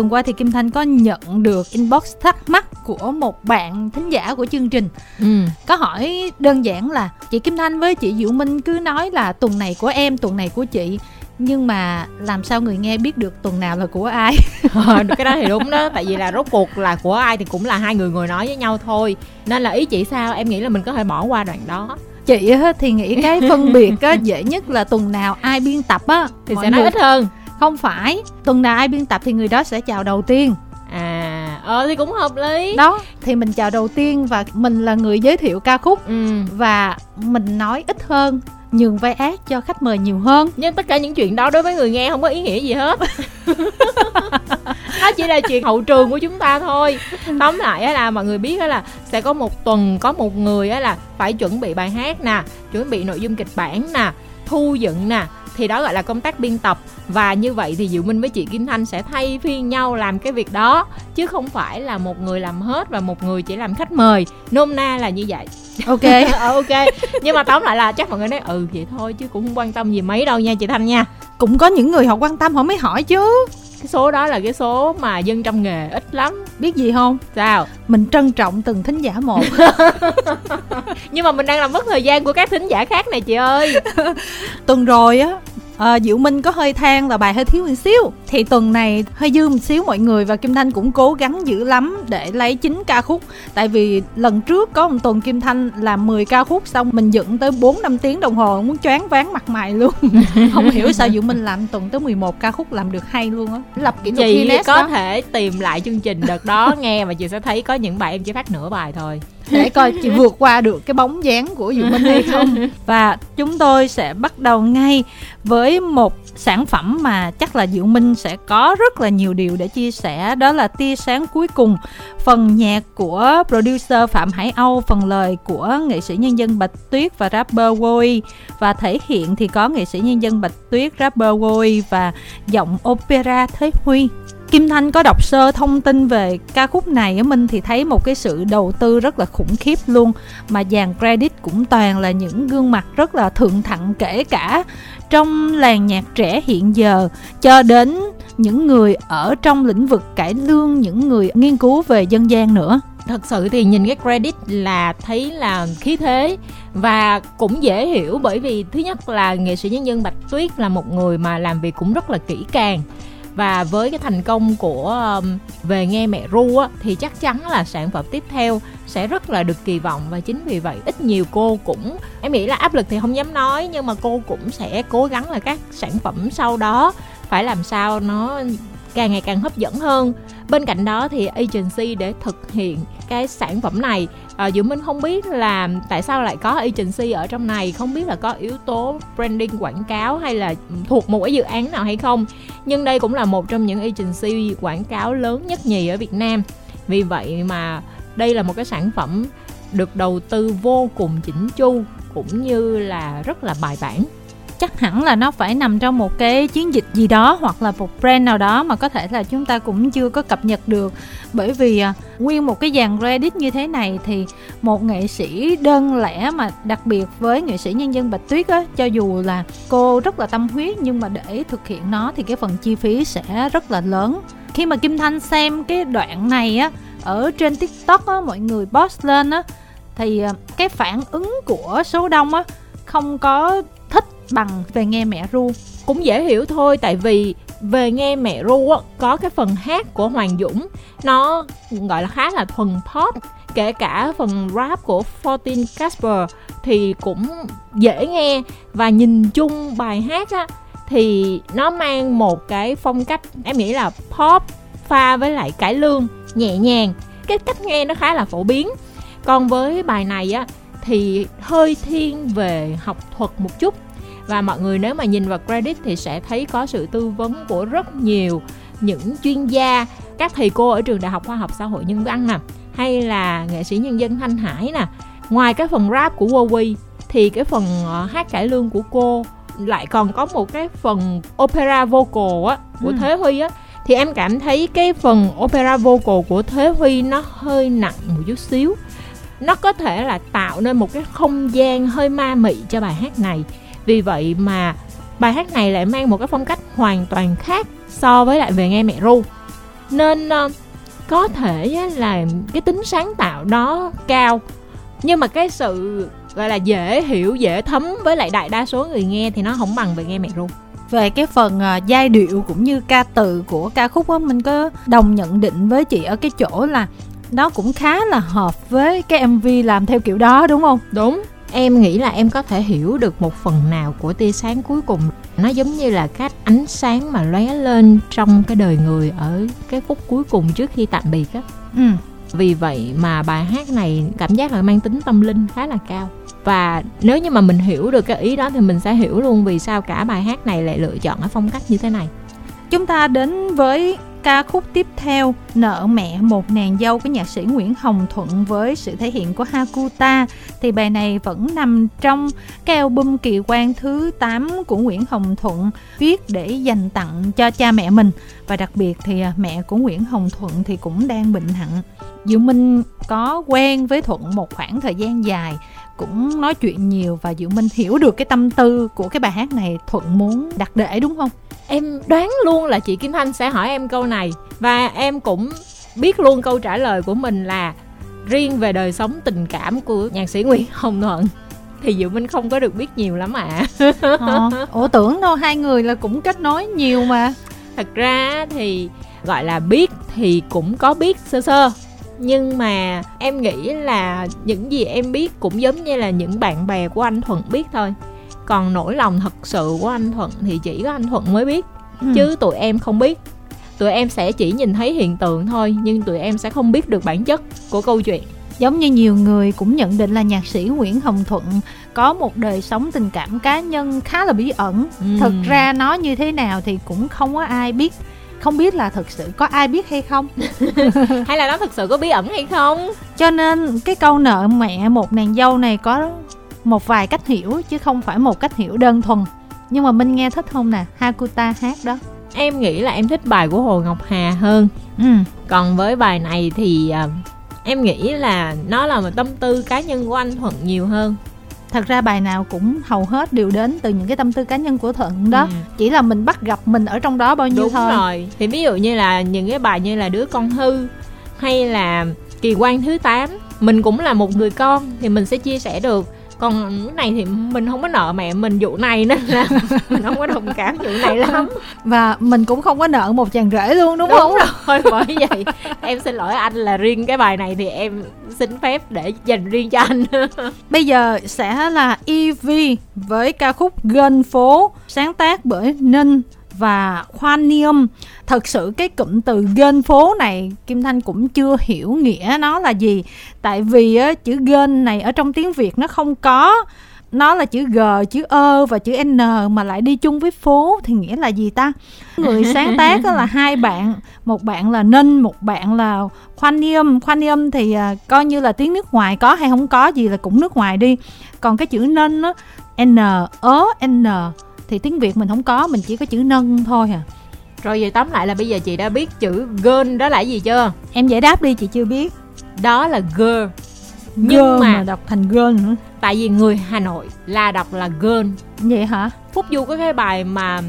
tuần qua thì Kim Thanh có nhận được inbox thắc mắc của một bạn thính giả của chương trình. ừ. Có hỏi đơn giản là chị Kim Thanh với chị Diệu Minh cứ nói là tuần này của em, tuần này của chị nhưng mà làm sao người nghe biết được tuần nào là của ai? Ờ, cái đó thì đúng đó tại vì là rốt cuộc là của ai thì cũng là hai người ngồi nói với nhau thôi. Nên là ý chị sao? Em nghĩ là mình có thể bỏ qua đoạn đó. Chị á, thì nghĩ cái phân biệt á, dễ nhất là tuần nào ai biên tập á thì mọi sẽ nói người- ít hơn không phải tuần nào ai biên tập thì người đó sẽ chào đầu tiên. À ờ thì cũng hợp lý. Đó thì mình chào đầu tiên và mình là người giới thiệu ca khúc. Ừ. Và mình nói ít hơn nhường vai ác cho khách mời nhiều hơn. Nhưng tất cả những chuyện đó đối với người nghe không có ý nghĩa gì hết. Nó chỉ là chuyện hậu trường của chúng ta thôi. Tóm lại á là mọi người biết á là sẽ có một tuần có một người á là phải chuẩn bị bài hát nè chuẩn bị nội dung kịch bản nè thu dựng nè thì đó gọi là công tác biên tập. Và như vậy thì Diệu Minh với chị Kim Thanh sẽ thay phiên nhau làm cái việc đó chứ không phải là một người làm hết và một người chỉ làm khách mời. Nôm na là như vậy. Ok. Ờ, ok. Nhưng mà tóm lại là chắc mọi người nói ừ vậy thôi chứ cũng không quan tâm gì mấy đâu nha chị Thanh nha. Cũng có những người họ quan tâm họ mới hỏi chứ. Cái số đó là cái số mà dân trong nghề ít lắm. Biết gì không? Sao? Mình trân trọng từng thính giả một. Nhưng mà mình đang làm mất thời gian của các thính giả khác này chị ơi. Tuần rồi á à, Diệu Minh có hơi than là bài hơi thiếu một xíu thì tuần này hơi dư một xíu mọi người và Kim Thanh cũng cố gắng dữ lắm để lấy 9 ca khúc. Tại vì lần trước có một tuần Kim Thanh làm 10 ca khúc xong mình dựng tới 4 năm tiếng đồng hồ muốn choáng váng mặt mày luôn. Không hiểu sao Diệu Minh làm tuần tới 11 ca khúc làm được hay luôn á. Lập kỷ lục chị Guinness có đó. thể tìm lại chương trình đợt đó nghe và chị sẽ thấy có những bài em chỉ phát nửa bài thôi. Để coi chị vượt qua được cái bóng dáng của Diệu Minh hay không. Và chúng tôi sẽ bắt đầu ngay với một sản phẩm mà chắc là Diệu Minh sẽ có rất là nhiều điều để chia sẻ. Đó là tia sáng cuối cùng, phần nhạc của producer Phạm Hải Âu, phần lời của nghệ sĩ nhân dân Bạch Tuyết và rapper Woi và thể hiện thì có nghệ sĩ nhân dân Bạch Tuyết, rapper Woi và giọng opera Thế Huy. Kim Thanh có đọc sơ thông tin về ca khúc này á, Minh thì thấy một cái sự đầu tư rất là khủng khiếp luôn. Mà dàn credit cũng toàn là những gương mặt rất là thượng thặng kể cả trong làng nhạc trẻ hiện giờ. Cho đến những người ở trong lĩnh vực cải lương, những người nghiên cứu về dân gian nữa. Thật sự thì nhìn cái credit là thấy là khí thế và cũng dễ hiểu bởi vì thứ nhất là nghệ sĩ nhân dân bạch tuyết là một người mà làm việc cũng rất là kỹ càng và với cái thành công của um, về nghe mẹ ru á thì chắc chắn là sản phẩm tiếp theo sẽ rất là được kỳ vọng. Và chính vì vậy ít nhiều cô cũng em nghĩ là áp lực thì không dám nói nhưng mà cô cũng sẽ cố gắng là các sản phẩm sau đó phải làm sao nó càng ngày càng hấp dẫn hơn. Bên cạnh đó thì agency để thực hiện cái sản phẩm này à, Diệu Minh không biết là tại sao lại có agency ở trong này không biết là có yếu tố branding quảng cáo hay là thuộc một cái dự án nào hay không. Nhưng đây cũng là một trong những agency quảng cáo lớn nhất nhì ở Việt Nam. Vì vậy mà đây là một cái sản phẩm được đầu tư vô cùng chỉnh chu cũng như là rất là bài bản chắc hẳn là nó phải nằm trong một cái chiến dịch gì đó hoặc là một brand nào đó mà có thể là chúng ta cũng chưa có cập nhật được. Bởi vì à, nguyên một cái dàn Reddit như thế này thì một nghệ sĩ đơn lẻ mà đặc biệt với nghệ sĩ nhân dân bạch tuyết á, cho dù là cô rất là tâm huyết nhưng mà để thực hiện nó thì cái phần chi phí sẽ rất là lớn. Khi mà kim thanh xem cái đoạn này á, ở trên tiktok á, mọi người post lên á, thì à, cái phản ứng của số đông á, không có bằng về nghe mẹ ru. Cũng dễ hiểu thôi, tại vì về nghe mẹ ru á, có cái phần hát của hoàng dũng. Nó gọi là khá là thuần pop, kể cả phần rap của 14 Casper thì cũng dễ nghe. Và nhìn chung bài hát á, thì nó mang một cái phong cách, em nghĩ là pop pha với lại cải lương, nhẹ nhàng. Cái cách nghe nó khá là phổ biến. Còn với bài này á, thì hơi thiên về học thuật một chút và mọi người nếu mà nhìn vào credit thì sẽ thấy có sự tư vấn của rất nhiều những chuyên gia. Các thầy cô ở trường đại học khoa học xã hội nhân văn nè hay là nghệ sĩ nhân dân thanh hải nè. Ngoài cái phần rap của Wowy thì cái phần ờ, hát cải lương của cô lại còn có một cái phần opera vocal á của Ừ. Thế Huy á. Thì em cảm thấy cái phần opera vocal của Thế Huy nó hơi nặng một chút xíu. Nó có thể là tạo nên một cái không gian hơi ma mị cho bài hát này vì vậy mà bài hát này lại mang một cái phong cách hoàn toàn khác so với lại về nghe mẹ ru. Nên uh, có thể là cái tính sáng tạo đó cao nhưng mà cái sự gọi là dễ hiểu dễ thấm với lại đại đa số người nghe thì nó không bằng về nghe mẹ ru. Về cái phần uh, giai điệu cũng như ca từ của ca khúc á mình có đồng nhận định với chị ở cái chỗ là nó cũng khá là hợp với cái mv làm theo kiểu đó đúng không? Đúng em nghĩ là em có thể hiểu được một phần nào của tia sáng cuối cùng. Nó giống như là cách ánh sáng mà lóe lên trong cái đời người ở cái phút cuối cùng trước khi tạm biệt á. Ừ. vì vậy mà bài hát này cảm giác là mang tính tâm linh khá là cao. Và nếu như mà mình hiểu được cái ý đó thì mình sẽ hiểu luôn vì sao cả bài hát này lại lựa chọn cái phong cách như thế này. Chúng ta đến với ca khúc tiếp theo, Nợ mẹ một nàng dâu của nhạc sĩ Nguyễn Hồng Thuận với sự thể hiện của Hakuta thì bài này vẫn nằm trong cái album kỳ quan thứ 8 của Nguyễn Hồng Thuận, viết để dành tặng cho cha mẹ mình và đặc biệt thì à, mẹ của Nguyễn Hồng Thuận thì cũng đang bệnh nặng. Diệu Minh có quen với Thuận một khoảng thời gian dài cũng nói chuyện nhiều và Diệu Minh hiểu được cái tâm tư của cái bài hát này Thuận muốn đặt để đúng không? Em đoán luôn là chị Kim Thanh sẽ hỏi em câu này và em cũng biết luôn câu trả lời của mình là riêng về đời sống tình cảm của nhạc sĩ Nguyễn Hồng Thuận thì Diệu Minh không có được biết nhiều lắm ạ. À. ờ, ủa tưởng đâu hai người là cũng kết nối nhiều mà. Thật ra thì gọi là biết thì cũng có biết sơ sơ nhưng mà em nghĩ là những gì em biết cũng giống như là những bạn bè của anh thuận biết thôi còn nỗi lòng thật sự của anh thuận thì chỉ có anh thuận mới biết ừ. chứ tụi em không biết tụi em sẽ chỉ nhìn thấy hiện tượng thôi nhưng tụi em sẽ không biết được bản chất của câu chuyện giống như nhiều người cũng nhận định là nhạc sĩ Nguyễn Hồng Thuận có một đời sống tình cảm cá nhân khá là bí ẩn. Ừ. Thực ra nó như thế nào thì cũng không có ai biết không biết là thực sự có ai biết hay không. Hay là nó thực sự có bí ẩn hay không? Cho nên cái câu nợ mẹ một nàng dâu này có một vài cách hiểu chứ không phải một cách hiểu đơn thuần. Nhưng mà minh nghe thích không nè? Hakuta hát đó. Em nghĩ là em thích bài của hồ ngọc hà hơn. Ừ. còn với bài này thì uh, em nghĩ là nó là một tâm tư cá nhân của anh thuận nhiều hơn thật ra bài nào cũng hầu hết đều đến từ những cái tâm tư cá nhân của thuận đó. Ừ. chỉ là mình bắt gặp mình ở trong đó bao nhiêu Đúng thôi. rồi. Thì ví dụ như là những cái bài như là đứa con hư hay là kỳ quan thứ 8 mình cũng là một người con thì mình sẽ chia sẻ được còn cái này thì mình không có nợ mẹ mình vụ này nên là mình không có đồng cảm vụ này lắm. Và mình cũng không có nợ một chàng rể luôn đúng, đúng không? rồi bởi vậy em xin lỗi anh là riêng cái bài này thì em xin phép để dành riêng cho anh. Bây giờ sẽ là ev với ca khúc gân phố sáng tác bởi ninh và khoan niêm. Thật sự cái cụm từ gên phố này kim thanh cũng chưa hiểu nghĩa nó là gì. Tại vì á, chữ gên này ở trong tiếng việt nó không có. Nó là chữ g chữ ơ và chữ n mà lại đi chung với phố thì nghĩa là gì ta? Người sáng tác là hai bạn một bạn là ninh một bạn là khoan niêm. Khoan niêm thì à, coi như là tiếng nước ngoài có hay không có gì là cũng nước ngoài đi. Còn cái chữ ninh á n ớ n thì tiếng việt mình không có mình chỉ có chữ nâng thôi à. Rồi về tóm lại là bây giờ chị đã biết chữ girl đó là gì chưa? Em giải đáp đi chị chưa biết. Đó là girl. Nhưng girl mà, mà đọc thành girl nữa. tại vì người hà nội là đọc là girl. Vậy hả? Phúc du có cái bài mà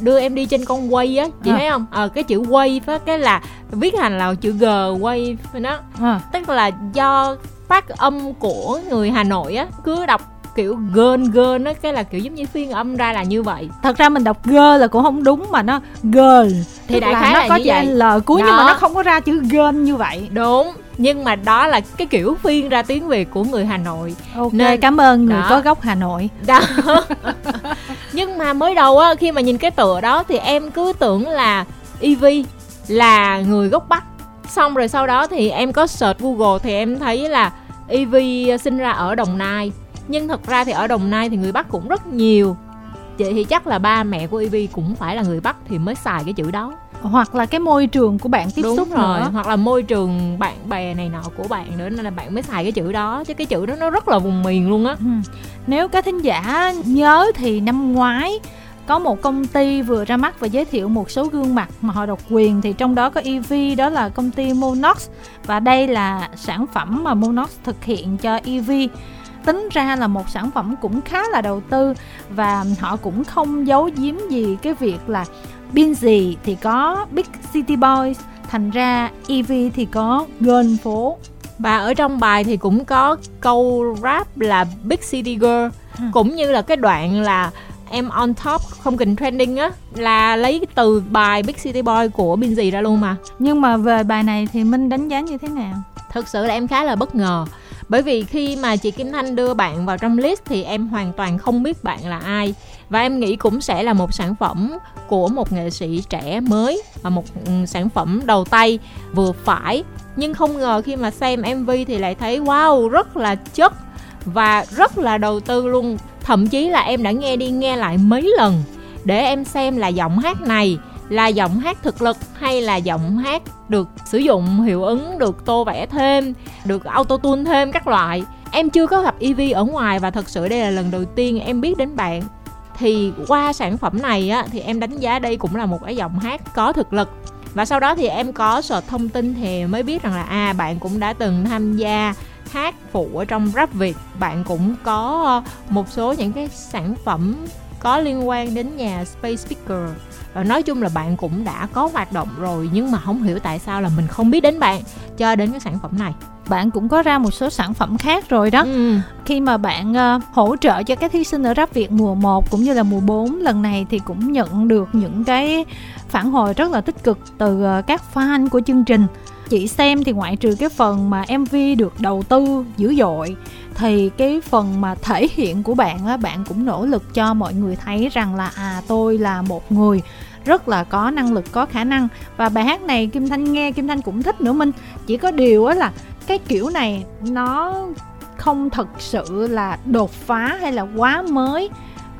đưa em đi trên con quay á chị à. thấy không? Ờ à, cái chữ quay phải cái là viết thành là chữ g quay nó à. tức là do phát âm của người hà nội á cứ đọc kiểu girl girl nó cái là kiểu giống như phiên âm ra là như vậy. Thật ra mình đọc girl là cũng không đúng mà nó girl thì đại khái nó là có chữ l cuối đó. nhưng mà nó không có ra chữ girl như vậy. Đúng nhưng mà đó là cái kiểu phiên ra tiếng việt của người hà nội. Ok nên cảm ơn người đó. có gốc hà nội. Đó. Nhưng mà mới đầu á khi mà nhìn cái tựa đó thì em cứ tưởng là ev là người gốc bắc. Xong rồi sau đó thì em có search google thì em thấy là ev sinh ra ở đồng nai nhưng thật ra thì ở đồng nai thì người bắc cũng rất nhiều. Vậy thì chắc là ba mẹ của Ivy cũng phải là người Bắc thì mới xài cái chữ đó. Hoặc là cái môi trường của bạn tiếp Đúng xúc rồi nữa. hoặc là môi trường bạn bè này nọ của bạn nữa nên là bạn mới xài cái chữ đó. Chứ cái chữ đó nó rất là vùng miền luôn á. Ừ. nếu các thính giả nhớ thì năm ngoái có một công ty vừa ra mắt và giới thiệu một số gương mặt mà họ độc quyền. Thì trong đó có EV đó là công ty Monox. Và đây là sản phẩm mà Monox thực hiện cho EV tính ra là một sản phẩm cũng khá là đầu tư và họ cũng không giấu giếm gì cái việc là Bin gì thì có Big City Boys thành ra EV thì có gần phố. Và ở trong bài thì cũng có câu rap là Big City Girl ừ. cũng như là cái đoạn là em on top không cần trending á là lấy từ bài Big City Boy của Binz ra luôn mà. Nhưng mà về bài này thì Minh đánh giá như thế nào? Thực sự là em khá là bất ngờ bởi vì khi mà chị Kim Thanh đưa bạn vào trong list thì em hoàn toàn không biết bạn là ai. Và em nghĩ cũng sẽ là một sản phẩm của một nghệ sĩ trẻ mới và một ừ, sản phẩm đầu tay vừa phải. Nhưng không ngờ khi mà xem MV thì lại thấy, wow, rất là chất và rất là đầu tư luôn. Thậm chí là em đã nghe đi nghe lại mấy lần để em xem là giọng hát này là giọng hát thực lực hay là giọng hát được sử dụng, hiệu ứng, được tô vẽ thêm, được auto tune thêm các loại. Em chưa có gặp ev ở ngoài và thật sự đây là lần đầu tiên em biết đến bạn. Thì qua sản phẩm này á, thì em đánh giá đây cũng là một cái giọng hát có thực lực. Và sau đó thì em có search thông tin thì mới biết rằng là à bạn cũng đã từng tham gia hát phụ ở trong rap việt. Bạn cũng có một số những cái sản phẩm có liên quan đến nhà space speaker. Và nói chung là bạn cũng đã có hoạt động rồi nhưng mà không hiểu tại sao là mình không biết đến bạn cho đến cái sản phẩm này. Bạn cũng có ra một số sản phẩm khác rồi đó. Ừ. khi mà bạn uh, hỗ trợ cho các thí sinh ở rap việt mùa 1 cũng như là mùa 4 lần này thì cũng nhận được những cái phản hồi rất là tích cực từ uh, các fan của chương trình. Chị xem thì ngoại trừ cái phần mà mv được đầu tư dữ dội thì cái phần mà thể hiện của bạn á, bạn cũng nỗ lực cho mọi người thấy rằng là à tôi là một người rất là có năng lực, có khả năng. Và bài hát này kim thanh nghe, kim thanh cũng thích nữa, minh. Chỉ có điều á là cái kiểu này nó không thật sự là đột phá hay là quá mới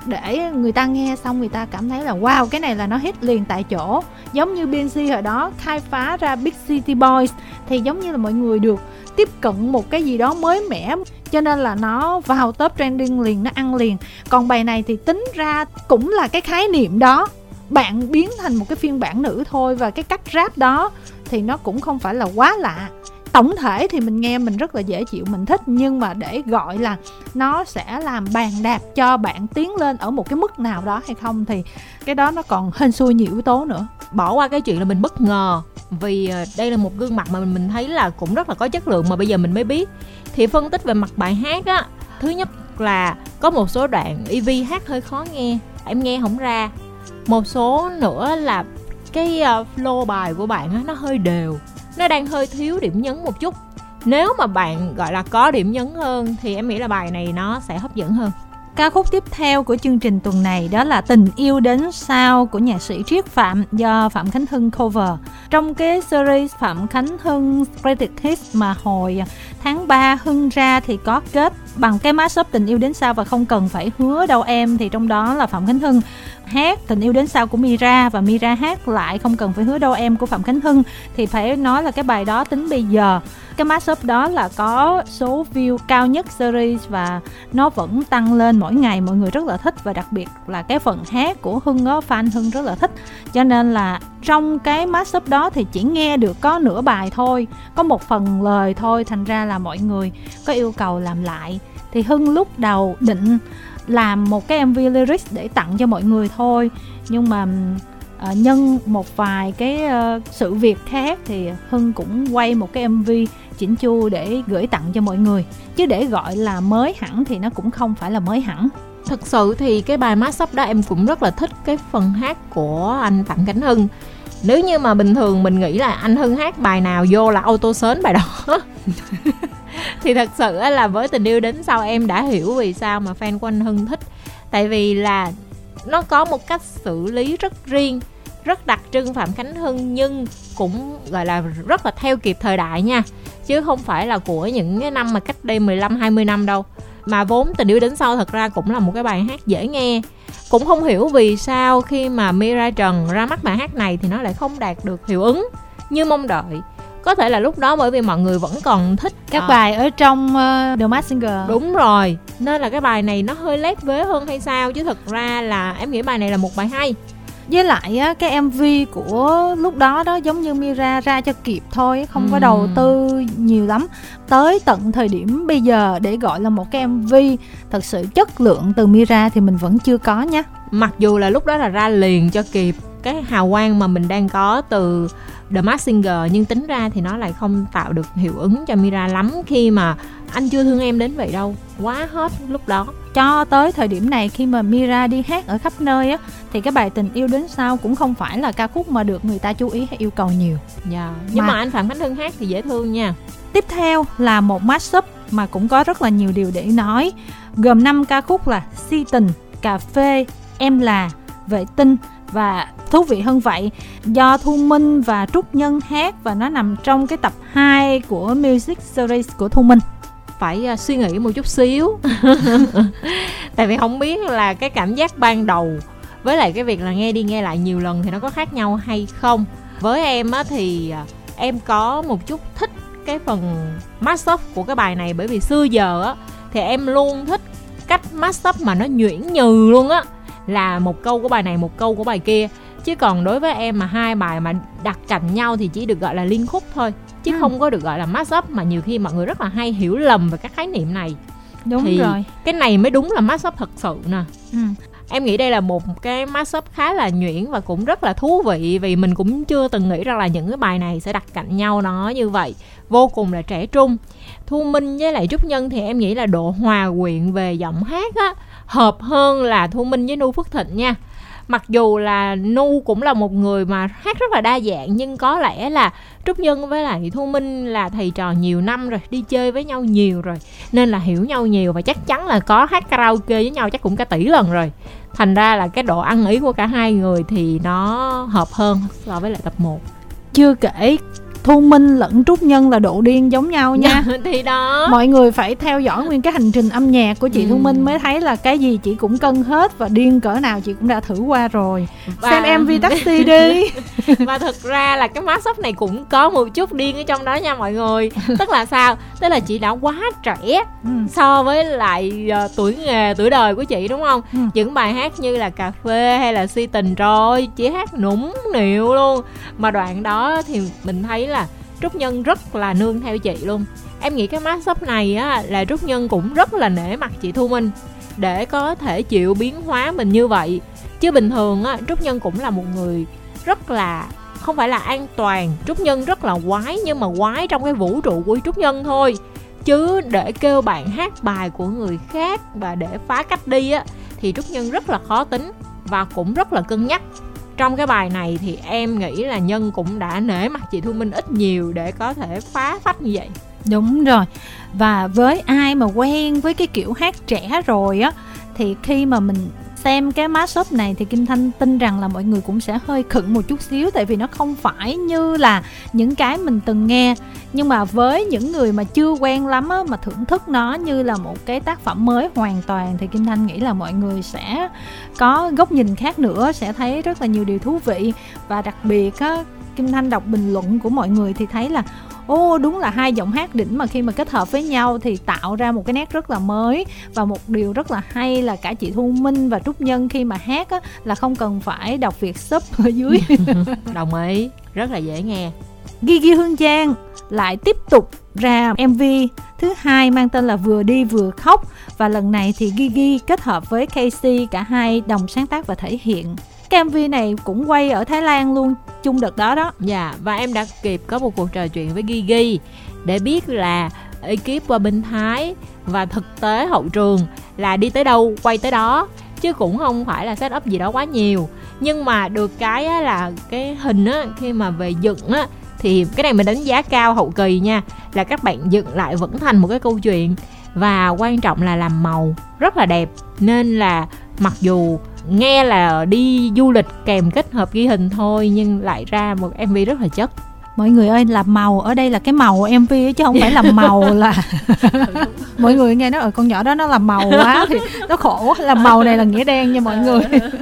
để người ta nghe xong người ta cảm thấy là, wow, cái này là nó hit liền tại chỗ. Giống như BNC hồi đó khai phá ra Big City Boys, thì giống như là mọi người được tiếp cận một cái gì đó mới mẻ cho nên là nó vào top trending liền, nó ăn liền. Còn bài này thì tính ra cũng là cái khái niệm đó. Bạn biến thành một cái phiên bản nữ thôi và cái cách rap đó thì nó cũng không phải là quá lạ. Tổng thể thì mình nghe mình rất là dễ chịu, mình thích. Nhưng mà để gọi là nó sẽ làm bàn đạp cho bạn tiến lên ở một cái mức nào đó hay không thì cái đó nó còn hên xui nhiều yếu tố nữa. Bỏ qua cái chuyện là mình bất ngờ vì ờ, đây là một gương mặt mà mình thấy là cũng rất là có chất lượng mà bây giờ mình mới biết thì phân tích về mặt bài hát á, thứ nhất là có một số đoạn ev hát hơi khó nghe, em nghe không ra. Một số nữa là cái ờ, flow bài của bạn á, nó hơi đều, nó đang hơi thiếu điểm nhấn một chút. Nếu mà bạn, gọi là, có điểm nhấn hơn thì em nghĩ là bài này nó sẽ hấp dẫn hơn. Ca khúc tiếp theo của chương trình tuần này, đó là Tình yêu đến sao của nhạc sĩ Triết Phạm do Phạm Khánh Hưng cover. Trong cái series Phạm Khánh Hưng Greatest Hits mà hồi tháng 3 Hưng ra thì có kết bằng cái mashup Tình yêu đến sao và không cần phải hứa đâu em, thì trong đó là Phạm Khánh Hưng. Hát, tình yêu đến sau của Mira và Mira hát lại không cần phải hứa đâu em của Phạm Khánh Hưng. Thì phải nói là cái bài đó tính bây giờ. Cái mashup đó là có số view cao nhất series và nó vẫn tăng lên mỗi ngày. Mọi người rất là thích và đặc biệt là cái phần hát của Hưng á, fan Hưng rất là thích. Cho nên là trong cái mashup đó thì chỉ nghe được có nửa bài thôi có một phần lời thôi thành ra là mọi người có yêu cầu làm lại. Thì Hưng lúc đầu định làm một cái MV lyrics để tặng cho mọi người thôi nhưng mà ờ, nhân một vài cái uh, sự việc khác thì Hưng cũng quay một cái MV chỉnh chu để gửi tặng cho mọi người. Chứ để gọi là mới hẳn thì nó cũng không phải là mới hẳn. Thực sự thì cái bài mashup đó em cũng rất là thích cái phần hát của anh Phạm cánh Hưng nếu như mà bình thường mình nghĩ là anh Hưng hát bài nào vô là auto sến bài đó. Thì thật sự là với tình yêu đến sau em đã hiểu vì sao mà fan của anh Hưng thích. Tại vì là nó có một cách xử lý rất riêng, rất đặc trưng Phạm Khánh Hưng nhưng cũng, gọi là, rất là theo kịp thời đại nha. Chứ không phải là của những cái năm mà cách đây 15 20 năm đâu. Mà vốn tình yêu đến sau thật ra cũng là một cái bài hát dễ nghe cũng không hiểu vì sao khi mà Mira Trần ra mắt bài hát này thì nó lại không đạt được hiệu ứng như mong đợi. Có thể là lúc đó bởi vì mọi người vẫn còn thích các à. bài ở trong uh, The Masked Singer. Đúng rồi nên là cái bài này nó hơi lép vế hơn hay sao? Chứ thực ra là em nghĩ bài này là một bài hay với lại á, cái mv của lúc đó đó giống như mira ra cho kịp thôi không ừ. có đầu tư nhiều lắm tới tận thời điểm bây giờ để gọi là một cái mv thật sự chất lượng từ mira thì mình vẫn chưa có nha mặc dù là lúc đó là ra liền cho kịp cái hào quang mà mình đang có từ The Masked Singer nhưng tính ra thì nó lại không tạo được hiệu ứng cho Mira lắm khi mà anh chưa thương em đến vậy đâu quá hot lúc đó cho tới thời điểm này khi mà Mira đi hát ở khắp nơi á thì cái bài tình yêu đến sau cũng không phải là ca khúc mà được người ta chú ý hay yêu cầu nhiều. Dạ. Yeah. Nhưng mà... mà anh Phạm Khánh Hưng hát thì dễ thương nha. Tiếp theo là một mashup mà cũng có rất là nhiều điều để nói gồm 5 ca khúc là Si tình, Cà phê, Em là, Vệ tinh và thú vị hơn vậy do Thu Minh và Trúc Nhân hát và nó nằm trong cái tập 2 của Music Series của Thu Minh phải uh, suy nghĩ một chút xíu. Tại vì không biết là cái cảm giác ban đầu với lại cái việc là nghe đi nghe lại nhiều lần thì nó có khác nhau hay không. Với em á thì uh, em có một chút thích cái phần mashup của cái bài này bởi vì xưa giờ á thì em luôn thích cách mashup mà nó nhuyễn nhừ luôn á là một câu của bài này một câu của bài kia. Chứ còn đối với em mà hai bài mà đặt cạnh nhau thì chỉ được gọi là liên khúc thôi chứ ừ. không có được gọi là mashup mà nhiều khi mọi người rất là hay hiểu lầm về các khái niệm này. Đúng thì rồi. cái này mới đúng là mashup thật sự nè. Ừ. Em nghĩ đây là một cái mashup khá là nhuyễn và cũng rất là thú vị vì mình cũng chưa từng nghĩ rằng là những cái bài này sẽ đặt cạnh nhau nó như vậy. Vô cùng là trẻ trung thu minh với lại trúc nhân thì em nghĩ là độ hòa quyện về giọng hát á hợp hơn là thu minh với nu phước thịnh nha mặc dù là nu cũng là một người mà hát rất là đa dạng, nhưng có lẽ là trúc nhân với lại thu minh là thầy trò nhiều năm rồi, đi chơi với nhau nhiều rồi, nên là hiểu nhau nhiều và chắc chắn là có hát karaoke với nhau chắc cũng cả tỷ lần rồi. Thành ra là cái độ ăn ý của cả hai người thì nó hợp hơn so với lại tập 1 chưa kể thu minh lẫn trúc nhân là độ điên giống nhau nha. Thì đó. Mọi người phải theo dõi nguyên cái hành trình âm nhạc của chị ừ. thu minh mới thấy là cái gì chị cũng cân hết và điên cỡ nào chị cũng đã thử qua rồi. Và... xem mv taxi đi. Và thực ra là cái mashup này cũng có một chút điên ở trong đó nha mọi người. Tức là sao? Tức là chị đã quá trẻ ừ. so với lại uh, tuổi nghề tuổi đời của chị đúng không? Ừ. những bài hát như là cà phê hay là si tình rồi chị hát nũng nịu luôn. Mà đoạn đó thì mình thấy là trúc nhân rất là nương theo chị luôn. Em nghĩ cái mashup này á, là trúc nhân cũng rất là nể mặt chị thu minh. Để có thể chịu biến hóa mình như vậy. Chứ bình thường á, trúc nhân cũng là một người rất là, không phải là an toàn. Trúc nhân rất là quái, nhưng mà quái trong cái vũ trụ của trúc nhân thôi. Chứ để kêu bạn hát bài của người khác và để phá cách đi á, thì trúc nhân rất là khó tính và cũng rất là cân nhắc trong cái bài này thì em nghĩ là nhân cũng đã nể mặt chị thu minh ít nhiều để có thể phá phách như vậy. Đúng rồi. Và với ai mà quen với cái kiểu hát trẻ rồi á, thì khi mà mình xem cái mashup này thì Kim Thanh tin rằng là mọi người cũng sẽ hơi khựng một chút xíu tại vì nó không phải như là những cái mình từng nghe. Nhưng mà với những người mà chưa quen lắm á, mà thưởng thức nó như là một cái tác phẩm mới hoàn toàn thì Kim Thanh nghĩ là mọi người sẽ có góc nhìn khác nữa sẽ thấy rất là nhiều điều thú vị. Và đặc biệt á, Kim Thanh đọc bình luận của mọi người thì thấy là ô đúng là hai giọng hát đỉnh mà khi mà kết hợp với nhau thì tạo ra một cái nét rất là mới và một điều rất là hay là cả chị Thu Minh và Trúc Nhân khi mà hát á, là không cần phải đọc việc sub ở dưới. Đồng ý rất là dễ nghe. Gigi Hương Giang lại tiếp tục ra MV thứ hai mang tên là Vừa đi vừa khóc và lần này thì Gigi kết hợp với Casey cả hai đồng sáng tác và thể hiện cái MV này cũng quay ở Thái Lan luôn chung đợt đó đó. Dạ và em đã kịp có một cuộc trò chuyện với Gigi để biết là ekip qua bên Thái và thực tế hậu trường là đi tới đâu quay tới đó. Chứ cũng không phải là set up gì đó quá nhiều. Nhưng mà được cái á, là cái hình á khi mà về dựng á thì cái này mình đánh giá cao hậu kỳ nha là các bạn dựng lại vẫn thành một cái câu chuyện. Và quan trọng là làm màu rất là đẹp. Nên là mặc dù nghe là đi du lịch kèm kết hợp ghi hình thôi nhưng lại ra một mv rất là chất. Mọi người ơi là màu ở đây là cái màu mv chứ không phải là màu là mọi người nghe nói ở con nhỏ đó nó là màu quá thì nó khổ là màu này là nghĩa đen nha mọi người.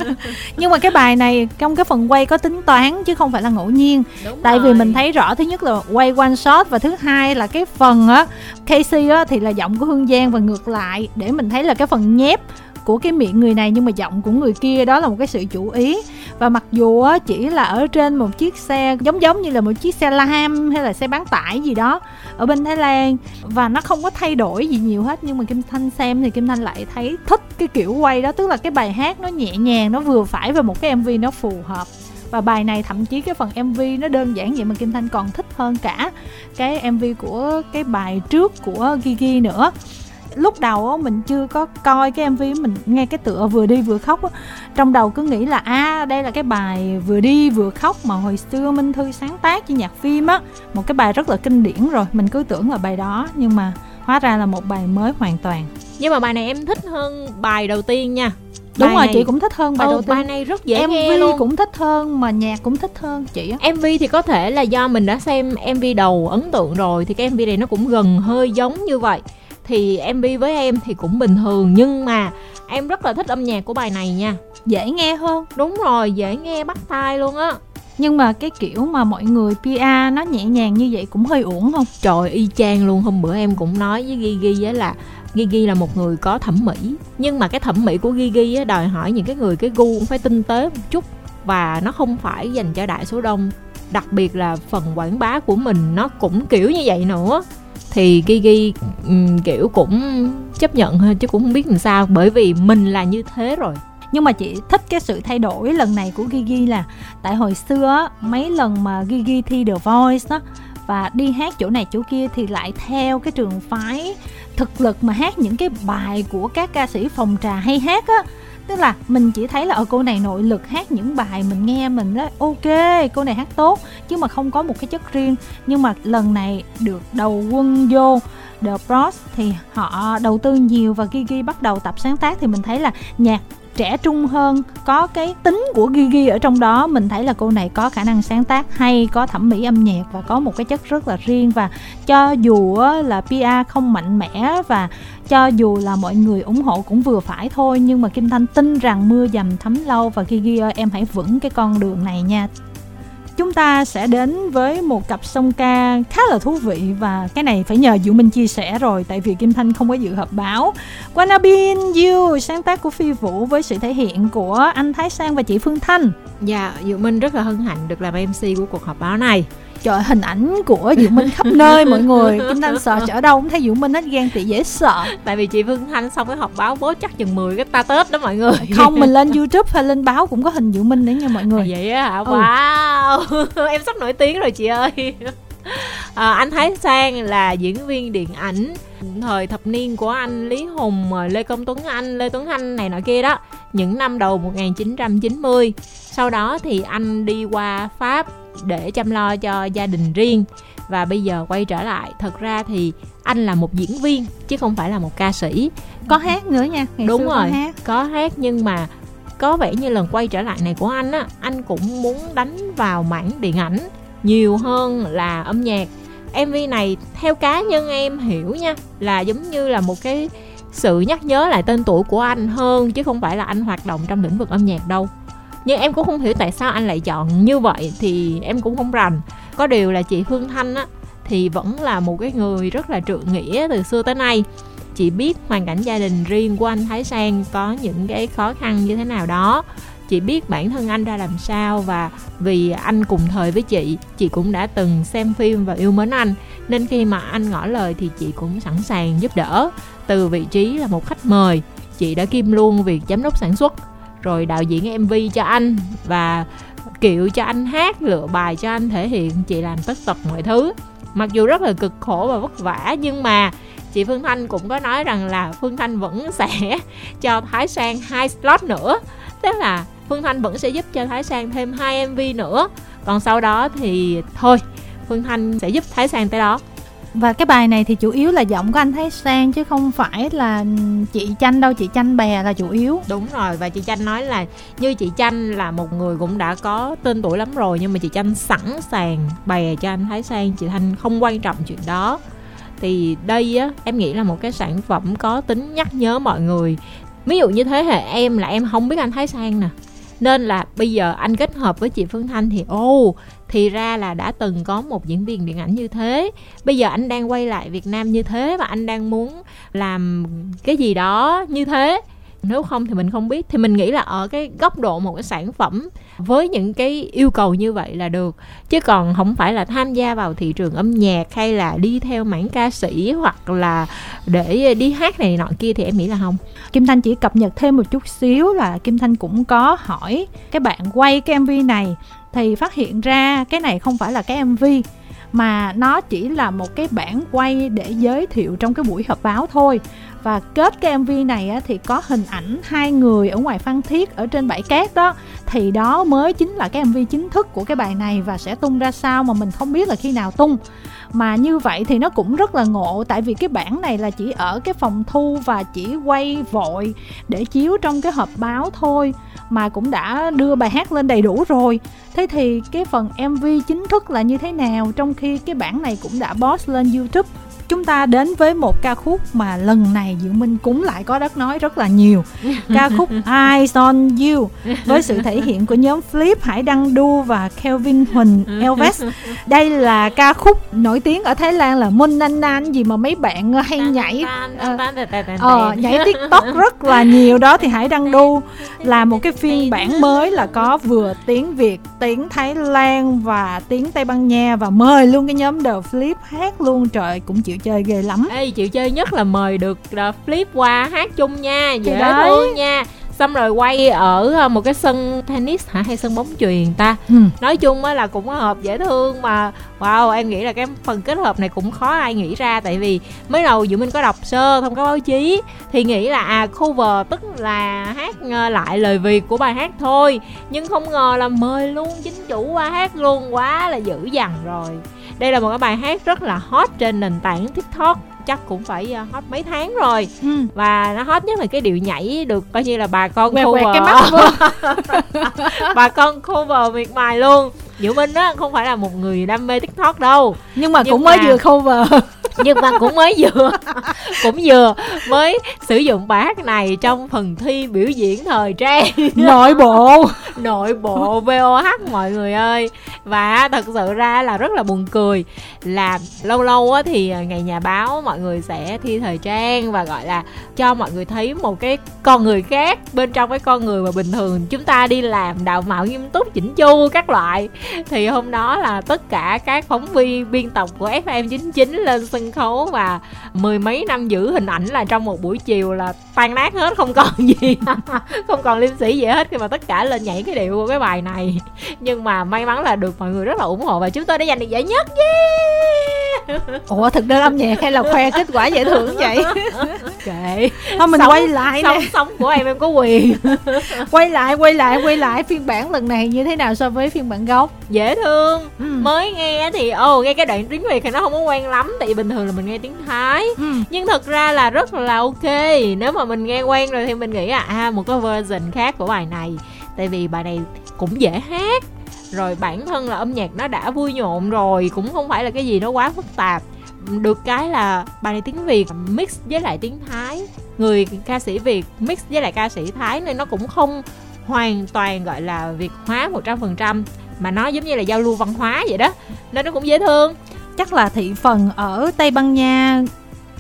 Nhưng mà cái bài này trong cái phần quay có tính toán chứ không phải là ngẫu nhiên. Đúng tại rồi. vì mình thấy rõ thứ nhất là quay one shot và thứ hai là cái phần á Casey á thì là giọng của Hương Giang và ngược lại để mình thấy là cái phần nhép của cái miệng người này nhưng mà giọng của người kia đó là một cái sự chủ ý. Và mặc dù chỉ là ở trên một chiếc xe, giống giống như là một chiếc xe lam hay là xe bán tải gì đó ở bên Thái Lan. Và nó không có thay đổi gì nhiều hết, nhưng mà Kim Thanh xem thì Kim Thanh lại thấy thích cái kiểu quay đó, tức là cái bài hát nó nhẹ nhàng, nó vừa phải và một cái MV nó phù hợp. Và bài này thậm chí cái phần mv nó đơn giản vậy mà kim thanh còn thích hơn cả cái mv của cái bài trước của gigi nữa lúc đầu á mình chưa có coi cái mv mình nghe cái tựa vừa đi vừa khóc á trong đầu cứ nghĩ là à đây là cái bài vừa đi vừa khóc mà hồi xưa minh thư sáng tác cho nhạc phim á. Một cái bài rất là kinh điển rồi mình cứ tưởng là bài đó nhưng mà hóa ra là một bài mới hoàn toàn. Nhưng mà bài này em thích hơn bài đầu tiên nha. Đúng bài rồi này... chị cũng thích hơn bài ừ, đầu tiên. bài này rất dễ MV nghe luôn. cũng thích hơn mà nhạc cũng thích hơn chị á. MV thì có thể là do mình đã xem MV đầu ấn tượng rồi thì cái MV này nó cũng gần hơi giống như vậy thì MV với em thì cũng bình thường nhưng mà em rất là thích âm nhạc của bài này nha. Dễ nghe hơn. Đúng rồi dễ nghe bắt tai luôn á. Nhưng mà cái kiểu mà mọi người PR nó nhẹ nhàng như vậy cũng hơi uổng không? Trời y chang luôn. Hôm bữa em cũng nói với Gigi á là Gigi là một người có thẩm mỹ. Nhưng mà cái thẩm mỹ của Gigi á đòi hỏi những cái người cái gu cũng phải tinh tế một chút. Và nó không phải dành cho đại số đông. Đặc biệt là phần quảng bá của mình nó cũng kiểu như vậy nữa thì Gigi um, kiểu cũng chấp nhận thôi chứ cũng không biết làm sao bởi vì mình là như thế rồi. Nhưng mà chị thích cái sự thay đổi lần này của Gigi là tại hồi xưa mấy lần mà Gigi thi The Voice đó và đi hát chỗ này chỗ kia thì lại theo cái trường phái thực lực mà hát những cái bài của các ca sĩ phòng trà hay hát á tức là mình chỉ thấy là ở cô này nội lực hát những bài mình nghe mình nói, ok, cô này hát tốt. Chứ mà không có một cái chất riêng. Nhưng mà lần này được đầu quân vô The Bros thì họ đầu tư nhiều và Gigi bắt đầu tập sáng tác thì mình thấy là nhạc trẻ trung hơn, có cái tính của Gigi ở trong đó, mình thấy là cô này có khả năng sáng tác hay, có thẩm mỹ âm nhạc và có một cái chất rất là riêng. Và cho dù là PR không mạnh mẽ và cho dù là mọi người ủng hộ cũng vừa phải thôi, nhưng mà Kim Thanh tin rằng mưa dầm thấm lâu và Gigi ơi, em hãy vững cái con đường này nha chúng ta sẽ đến với một cặp song ca khá là thú vị và cái này phải nhờ Diệu Minh chia sẻ rồi tại vì Kim Thanh không có dự họp báo. Wanna You sáng tác của Phi Vũ với sự thể hiện của anh Thái Sang và chị Phương Thanh. Dạ, Diệu Minh rất là hân hạnh được làm MC của cuộc họp báo này trời hình ảnh của diệu minh khắp nơi mọi người. Kim thanh sợ ở đâu cũng thấy diệu minh hết ghen tị dễ sợ. Tại vì chị phương thanh xong cái họp báo bố chắc chừng 10 cái ta tết đó mọi người. Không mình lên youtube hay lên báo cũng có hình diệu minh nữa nha mọi người. À, vậy á hả? Ừ. wow. Em sắp nổi tiếng rồi chị ơi. À, anh Thái Sang là diễn viên điện ảnh thời thập niên của anh Lý Hùng Lê Công Tuấn Anh Lê Tuấn Anh này nọ kia đó. Những năm đầu 1990 sau đó thì anh đi qua Pháp để chăm lo cho gia đình riêng. Và bây giờ quay trở lại thật ra thì anh là một diễn viên chứ không phải là một ca sĩ. Có hát nữa nha Ngày đúng rồi có hát. có hát nhưng mà có vẻ như lần quay trở lại này của anh á anh cũng muốn đánh vào mảng điện ảnh nhiều hơn là âm nhạc. mv này theo cá nhân em hiểu nha là giống như là một cái sự nhắc nhớ lại tên tuổi của anh hơn chứ không phải là anh hoạt động trong lĩnh vực âm nhạc đâu nhưng em cũng không hiểu tại sao anh lại chọn như vậy thì em cũng không rành. Có điều là chị phương thanh á, thì vẫn là một cái người rất là trượng nghĩa từ xưa tới nay. Chị biết hoàn cảnh gia đình riêng của anh Thái Sang có những cái khó khăn như thế nào đó. Chị biết bản thân anh ra làm sao và vì anh cùng thời với chị chị cũng đã từng xem phim và yêu mến anh. Nên khi mà anh ngỏ lời thì chị cũng sẵn sàng giúp đỡ. Từ vị trí là một khách mời, chị đã kim luôn việc giám đốc sản xuất rồi đạo diễn mv cho anh và kiểu cho anh hát, lựa bài cho anh thể hiện, chị làm tất tật mọi thứ. Mặc dù rất là cực khổ và vất vả, nhưng mà chị Phương Thanh cũng có nói rằng là Phương Thanh vẫn sẽ cho Thái Sang hai slot nữa. Tức là Phương Thanh vẫn sẽ giúp cho Thái Sang thêm hai MV nữa. Còn sau đó thì thôi, Phương Thanh sẽ giúp Thái Sang tới đó và cái bài này thì chủ yếu là giọng của anh Thái Sang chứ không phải là chị Chanh đâu, chị Chanh bè là chủ yếu. Đúng rồi, và chị Chanh nói là như chị Chanh là một người cũng đã có tên tuổi lắm rồi, nhưng mà chị Chanh sẵn sàng bè cho anh Thái Sang, chị Thanh không quan trọng chuyện đó. Thì đây á, em nghĩ là một cái sản phẩm có tính nhắc nhớ mọi người. Ví dụ như thế hệ em là em không biết anh Thái Sang nè, nên là bây giờ anh kết hợp với chị Phương Thanh thì ô oh, thì ra là đã từng có một diễn viên điện ảnh như thế. Bây giờ anh đang quay lại Việt Nam như thế và anh đang muốn làm cái gì đó như thế nếu không thì mình không biết. Thì mình nghĩ là ở cái góc độ một cái sản phẩm với những cái yêu cầu như vậy là được. Chứ còn không phải là tham gia vào thị trường âm nhạc hay là đi theo mảng ca sĩ hoặc là để đi hát này nọ kia thì em nghĩ là không. Kim Thanh chỉ cập nhật thêm một chút xíu là Kim Thanh cũng có hỏi cái bạn quay cái MV này thì phát hiện ra cái này không phải là cái MV mà nó chỉ là một cái bản quay để giới thiệu trong cái buổi họp báo thôi và kết cái MV này á, thì có hình ảnh hai người ở ngoài Phan Thiết ở trên bãi cát đó. Thì đó mới chính là cái MV chính thức của cái bài này và sẽ tung ra sao mà mình không biết là khi nào tung. Mà như vậy thì nó cũng rất là ngộ tại vì cái bản này là chỉ ở cái phòng thu và chỉ quay vội để chiếu trong cái hộp báo thôi mà cũng đã đưa bài hát lên đầy đủ rồi. Thế thì cái phần mv chính thức là như thế nào trong khi cái bản này cũng đã post lên youtube? Chúng ta đến với một ca khúc mà lần này Diệu Minh cũng lại có đất nói rất là nhiều. Ca khúc Eyes on You với sự thể hiện của nhóm Flip Hải Đăng Du và Kelvin Huỳnh Elvis. Đây là ca khúc nổi tiếng ở Thái Lan là Mun Nan Nan gì mà mấy bạn hay nhảy ờ, nhảy TikTok rất là nhiều. Đó thì Hải Đăng Du là một cái phiên bản mới là có vừa tiếng Việt tiếng Thái Lan và tiếng Tây Ban Nha. Và mời luôn cái nhóm The Flip hát luôn. Trời cũng chịu chơi ghê lắm Ê chịu chơi nhất là mời được uh, Flip qua hát chung nha dễ thương nha. Xong rồi quay ở ờ, một cái sân tennis hả? Hay sân bóng chuyền ta? Ừ. nói chung á là cũng hợp dễ thương mà. Wow em nghĩ là cái phần kết hợp này cũng khó ai nghĩ ra tại vì mới đầu dụ minh có đọc sơ thông cáo báo chí thì nghĩ là à cover tức là hát ờ, lại lời việt của bài hát thôi. Nhưng không ngờ là mời luôn chính chủ qua hát luôn quá là dữ dằn rồi đây là một cái bài hát rất là hot trên nền tảng tiktok chắc cũng phải ờ, hot mấy tháng rồi. Ừ. và nó hot nhất là cái điệu nhảy được coi như là bà con quẹt, cover quẹt cái mắt bà con cover miệt mài luôn Diệu Minh á không phải là một người đam mê TikTok đâu. Nhưng mà nhưng cũng mà... mới vừa cover nhưng mà cũng mới vừa cũng vừa mới sử dụng bài hát này trong phần thi biểu diễn thời trang. Nội bộ. Nội bộ voh mọi người ơi. Và thật sự ra là rất là buồn cười là lâu lâu á thì ngày nhà báo mọi người sẽ thi thời trang và gọi là cho mọi người thấy một cái con người khác bên trong cái con người mà bình thường chúng ta đi làm đạo mạo nghiêm túc chỉnh chu các loại thì hôm đó là tất cả các phóng viên, biên tập của FM99 lên sân khấu và mười mấy năm giữ hình ảnh là trong một buổi chiều là tan nát hết, không còn gì, không còn liêm sĩ gì hết khi mà tất cả lên nhảy cái điệu của cái bài này nhưng mà may mắn là được mọi người rất là ủng hộ và chúng tôi đã giành được giải nhất yeah! Ủa thực đơn âm nhạc hay là khoe kết quả giải thưởng vậy? Kệ. Thôi mình sống, quay lại sống, nè. sống của em em có quyền. Quay lại quay lại quay lại. Phiên bản lần này như thế nào so với phiên bản gốc? Dễ thương. Ừ. mới nghe thì ồ oh, nghe cái đoạn tiếng việt thì nó không có quen lắm tại vì bình thường là mình nghe tiếng thái. Ừ. nhưng thật ra là rất là ok. Nếu mà mình nghe quen rồi thì mình nghĩ là à một cái version khác của bài này. Tại vì bài này cũng dễ hát rồi bản thân là âm nhạc nó đã vui nhộn rồi, cũng không phải là cái gì nó quá phức tạp. Được cái là bài này tiếng việt, mix với lại tiếng thái. Người ca sĩ việt mix với lại ca sĩ thái nên nó cũng không hoàn toàn gọi là việt hóa một trăm phần trăm, mà nó giống như là giao lưu văn hóa vậy đó. Nên nó cũng dễ thương. Chắc là thị phần ở tây ban nha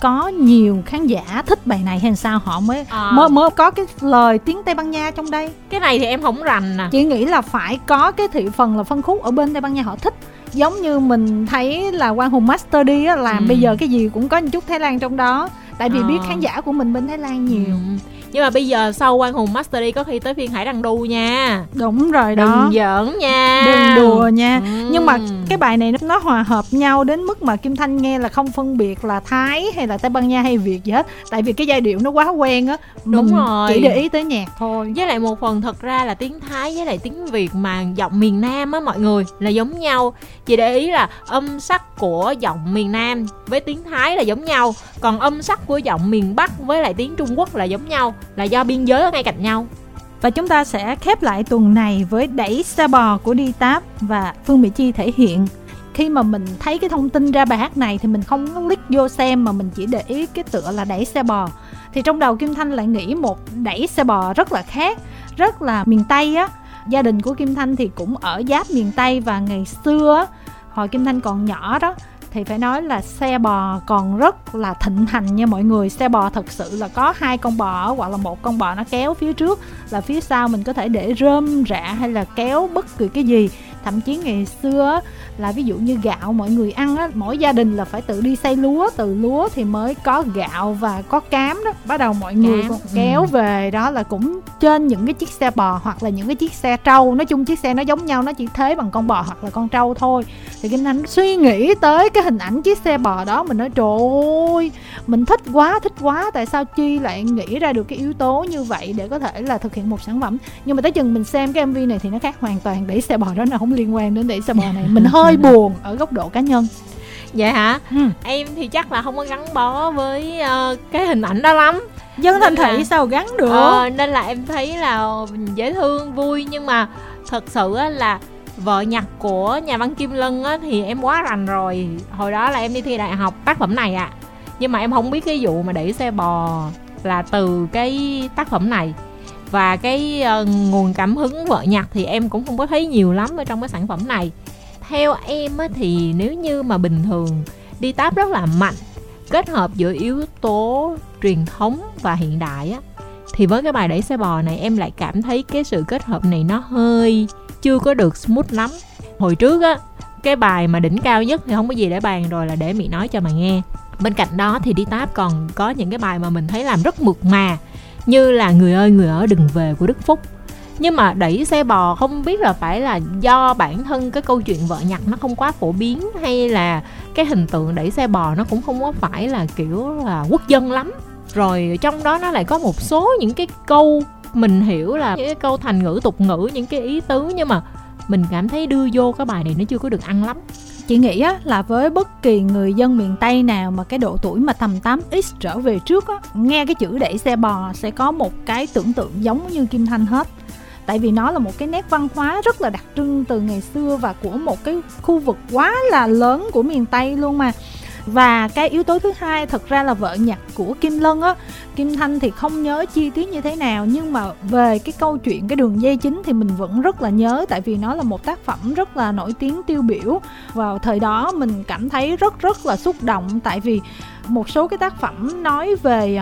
có nhiều khán giả thích bài này hay sao họ mới à. mới mới có cái lời tiếng Tây Ban Nha trong đây. Cái này thì em không rành nè. Chỉ nghĩ là phải có cái thị phần là phân khúc ở bên Tây Ban Nha họ thích. Giống như mình thấy là Quang Hùng Master đi á làm ừ. bây giờ cái gì cũng có một chút Thái Lan trong đó. Tại vì à. biết khán giả của mình bên Thái Lan nhiều. Ừ nhưng mà bây giờ sau quan hùng master đi có khi tới phiên hải đăng đu nha. Đúng rồi đó. Đừng giỡn nha. Đừng đùa nha. Ừ. nhưng mà cái bài này nó hòa hợp nhau đến mức mà kim thanh nghe là không phân biệt là thái hay là tây ban nha hay việt gì hết. Tại vì cái giai điệu nó quá quen á. Đúng Mình rồi. chỉ để ý tới nhạc thôi. Với lại một phần thật ra là tiếng thái với lại tiếng việt mà giọng miền nam á mọi người là giống nhau. Chỉ để ý là âm sắc của giọng miền nam với tiếng thái là giống nhau. Còn âm sắc của giọng miền bắc với lại tiếng trung quốc là giống nhau là do biên giới ở ngay cạnh nhau. Và chúng ta sẽ khép lại tuần này với đẩy xe bò của đi táp và phương mỹ chi thể hiện. Khi mà mình thấy cái thông tin ra bài hát này thì mình không click vô xem mà mình chỉ để ý cái tựa là đẩy xe bò thì trong đầu kim thanh lại nghĩ một đẩy xe bò rất là khác, rất là miền tây á. Gia đình của kim thanh thì cũng ở giáp miền tây và ngày xưa hồi kim thanh còn nhỏ đó thì phải nói là xe bò còn rất là thịnh hành nha mọi người. Xe bò thật sự là có hai con bò hoặc là một con bò nó kéo phía trước là phía sau mình có thể để rơm rạ hay là kéo bất kỳ cái gì thậm chí ngày xưa là ví dụ như gạo mọi người ăn á mỗi gia đình là phải tự đi xay lúa từ lúa thì mới có gạo và có cám đó. Bắt đầu mọi người Cám, còn ừ. kéo về đó là cũng trên những cái chiếc xe bò hoặc là những cái chiếc xe trâu. Nói chung chiếc xe nó giống nhau nó chỉ thế bằng con bò hoặc là con trâu thôi. Thì kim thanh suy nghĩ tới cái hình ảnh chiếc xe bò đó mình nói trời ơi mình thích quá thích quá tại sao chi lại nghĩ ra được cái yếu tố như vậy để có thể là thực hiện một sản phẩm? Nhưng mà tới chừng mình xem cái mv này thì nó khác hoàn toàn đẩy xe bò đó nó không liên quan đến đẩy xe bò này. Mình hơi buồn ở góc độ cá nhân. Vậy hả? Ừ. em thì chắc là không có gắn bó với ờ, cái hình ảnh đó lắm. Dân thành là- thị sao gắn được? Ờ, nên là em thấy là dễ thương vui. Nhưng mà thật sự á là vợ nhặt của nhà văn Kim Lân á thì em quá rành rồi. Hồi đó là em đi thi đại học tác phẩm này ạ. Nhưng mà em không biết cái vụ mà đẩy xe bò là từ cái tác phẩm này và cái uh, nguồn cảm hứng vợ nhặt thì em cũng không có thấy nhiều lắm ở trong cái sản phẩm này. Theo em á thì nếu như mà bình thường đi táp rất là mạnh kết hợp giữa yếu tố truyền thống và hiện đại á thì với cái bài đẩy xe bò này em lại cảm thấy cái sự kết hợp này nó hơi chưa có được smooth lắm. Hồi trước á cái bài mà đỉnh cao nhất thì không có gì để bàn rồi là để mị nói cho mà nghe. Bên cạnh đó thì đi táp còn có những cái bài mà mình thấy làm rất mượt mà như là người ơi, người ở đừng về của đức phúc. Nhưng mà đẩy xe bò không biết là phải là do bản thân cái câu chuyện vợ nhặt nó không quá phổ biến hay là cái hình tượng đẩy xe bò nó cũng không có phải là kiểu là quốc dân lắm. Rồi trong đó nó lại có một số những cái câu mình hiểu là những cái câu thành ngữ, tục ngữ, những cái ý tứ nhưng mà mình cảm thấy đưa vô cái bài này nó chưa có được ăn lắm chị nghĩ á, là với bất kỳ người dân miền Tây nào mà cái độ tuổi mà tầm 8x trở về trước á, nghe cái chữ đẩy xe bò sẽ có một cái tưởng tượng giống như Kim Thanh hết. Tại vì nó là một cái nét văn hóa rất là đặc trưng từ ngày xưa và của một cái khu vực quá là lớn của miền Tây luôn mà và cái yếu tố thứ hai, thật ra là vợ nhặt của Kim Lân á, Kim Thanh thì không nhớ chi tiết như thế nào, nhưng mà về cái câu chuyện cái đường dây chính thì mình vẫn rất là nhớ, tại vì nó là một tác phẩm rất là nổi tiếng tiêu biểu. Vào thời đó mình cảm thấy rất rất là xúc động, tại vì một số cái tác phẩm nói về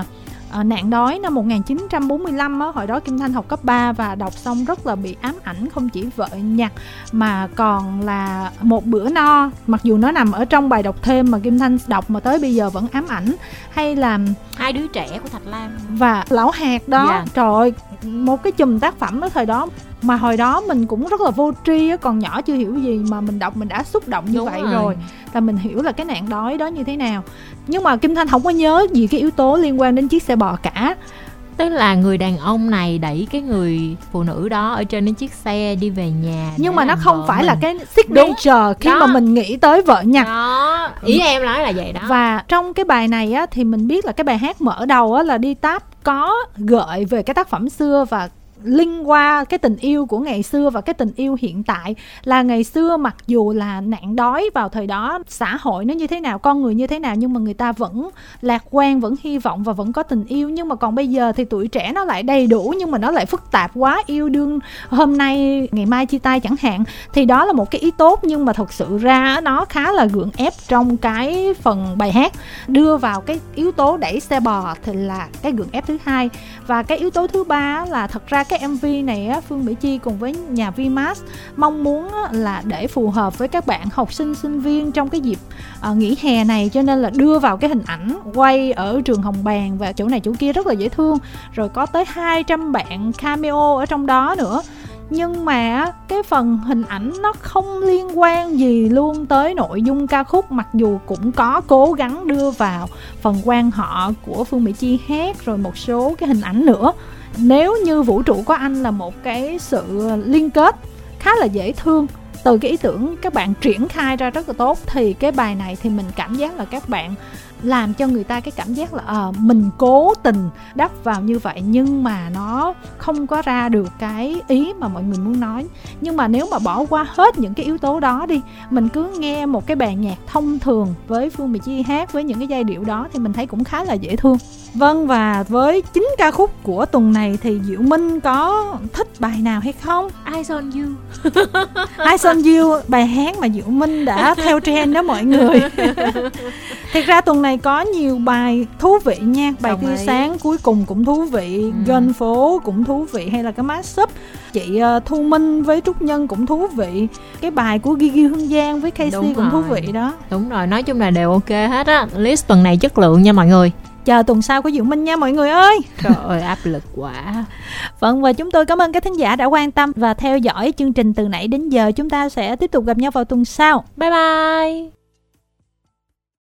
à, nạn đói năm 1945 á, hồi đó Kim Thanh học cấp 3 và đọc xong rất là bị ám ảnh không chỉ vợ nhặt mà còn là một bữa no. Mặc dù nó nằm ở trong bài đọc thêm mà Kim Thanh đọc mà tới bây giờ vẫn ám ảnh. Hay là hai đứa trẻ của thạch lam. Và lão hạt đó Dạ. trời ơi một cái chùm tác phẩm ở thời đó mà hồi đó mình cũng rất là vô tri á còn nhỏ chưa hiểu gì mà mình đọc mình đã xúc động như Đúng vậy rồi. rồi là mình hiểu là cái nạn đói đó như thế nào. Nhưng mà kim thanh không có nhớ gì cái yếu tố liên quan đến chiếc xe bò cả. Tức là người đàn ông này đẩy cái người phụ nữ đó ở trên cái chiếc xe đi về nhà nhưng mà nó không phải là mình. cái signature khi Đó. mà mình nghĩ tới vợ nhặt đó. Ý em nói là vậy đó. Và trong cái bài này á thì mình biết là cái bài hát mở đầu á là đi táp có gợi về cái tác phẩm xưa và linh qua cái tình yêu của ngày xưa và cái tình yêu hiện tại, là ngày xưa mặc dù là nạn đói vào thời đó, xã hội nó như thế nào, con người như thế nào, nhưng mà người ta vẫn lạc quan, vẫn hy vọng và vẫn có tình yêu. Nhưng mà còn bây giờ thì tuổi trẻ nó lại đầy đủ, nhưng mà nó lại phức tạp quá, yêu đương hôm nay, ngày mai chia tay chẳng hạn. Thì đó là một cái ý tốt, nhưng mà thật sự ra nó khá là gượng ép trong cái phần bài hát. Đưa vào cái yếu tố đẩy xe bò thì là cái gượng ép thứ hai. Và cái yếu tố thứ ba là thật ra cái mv này á, phương mỹ chi cùng với nhà vmas mong muốn á, là để phù hợp với các bạn học sinh sinh viên trong cái dịp à, nghỉ hè này. Cho nên là đưa vào cái hình ảnh quay ở trường hồng bàng và chỗ này chỗ kia rất là dễ thương. Rồi có tới 200 bạn cameo ở trong đó nữa. Nhưng mà cái phần hình ảnh nó không liên quan gì luôn tới nội dung ca khúc. Mặc dù cũng có cố gắng đưa vào phần quan họ của phương mỹ chi hát rồi một số cái hình ảnh nữa nếu như vũ trụ có anh là một cái sự liên kết khá là dễ thương, từ cái ý tưởng các bạn triển khai ra rất là tốt, thì cái bài này thì mình cảm giác là các bạn làm cho người ta cái cảm giác là à, mình cố tình đắp vào như vậy nhưng mà nó không có ra được cái ý mà mọi người muốn nói. Nhưng mà nếu mà bỏ qua hết những cái yếu tố đó đi mình cứ nghe một cái bài nhạc thông thường với phương mỹ chi hát với những cái giai điệu đó thì mình thấy cũng khá là dễ thương. Vâng và với chín ca khúc của tuần này thì diệu minh có thích bài nào hay không? Eyes on you. Eyes on you bài hát mà diệu minh đã theo trend đó mọi người. Thật ra tuần này có nhiều bài thú vị nha. Bài tia sáng cuối cùng cũng thú vị ừ. Gân phố cũng thú vị Hay là cái mashup Chị uh, Thu Minh với Trúc Nhân cũng thú vị. Cái bài của Gigi Hương Giang với Casey Đúng cũng rồi. thú vị đó. Đúng rồi, nói chung là đều ok hết á. List tuần này chất lượng nha mọi người. Chờ tuần sau của Diệu Minh nha mọi người ơi. Trời ơi áp lực quá. Vâng và chúng tôi cảm ơn các thính giả đã quan tâm và theo dõi chương trình từ nãy đến giờ. Chúng ta sẽ tiếp tục gặp nhau vào tuần sau. Bye bye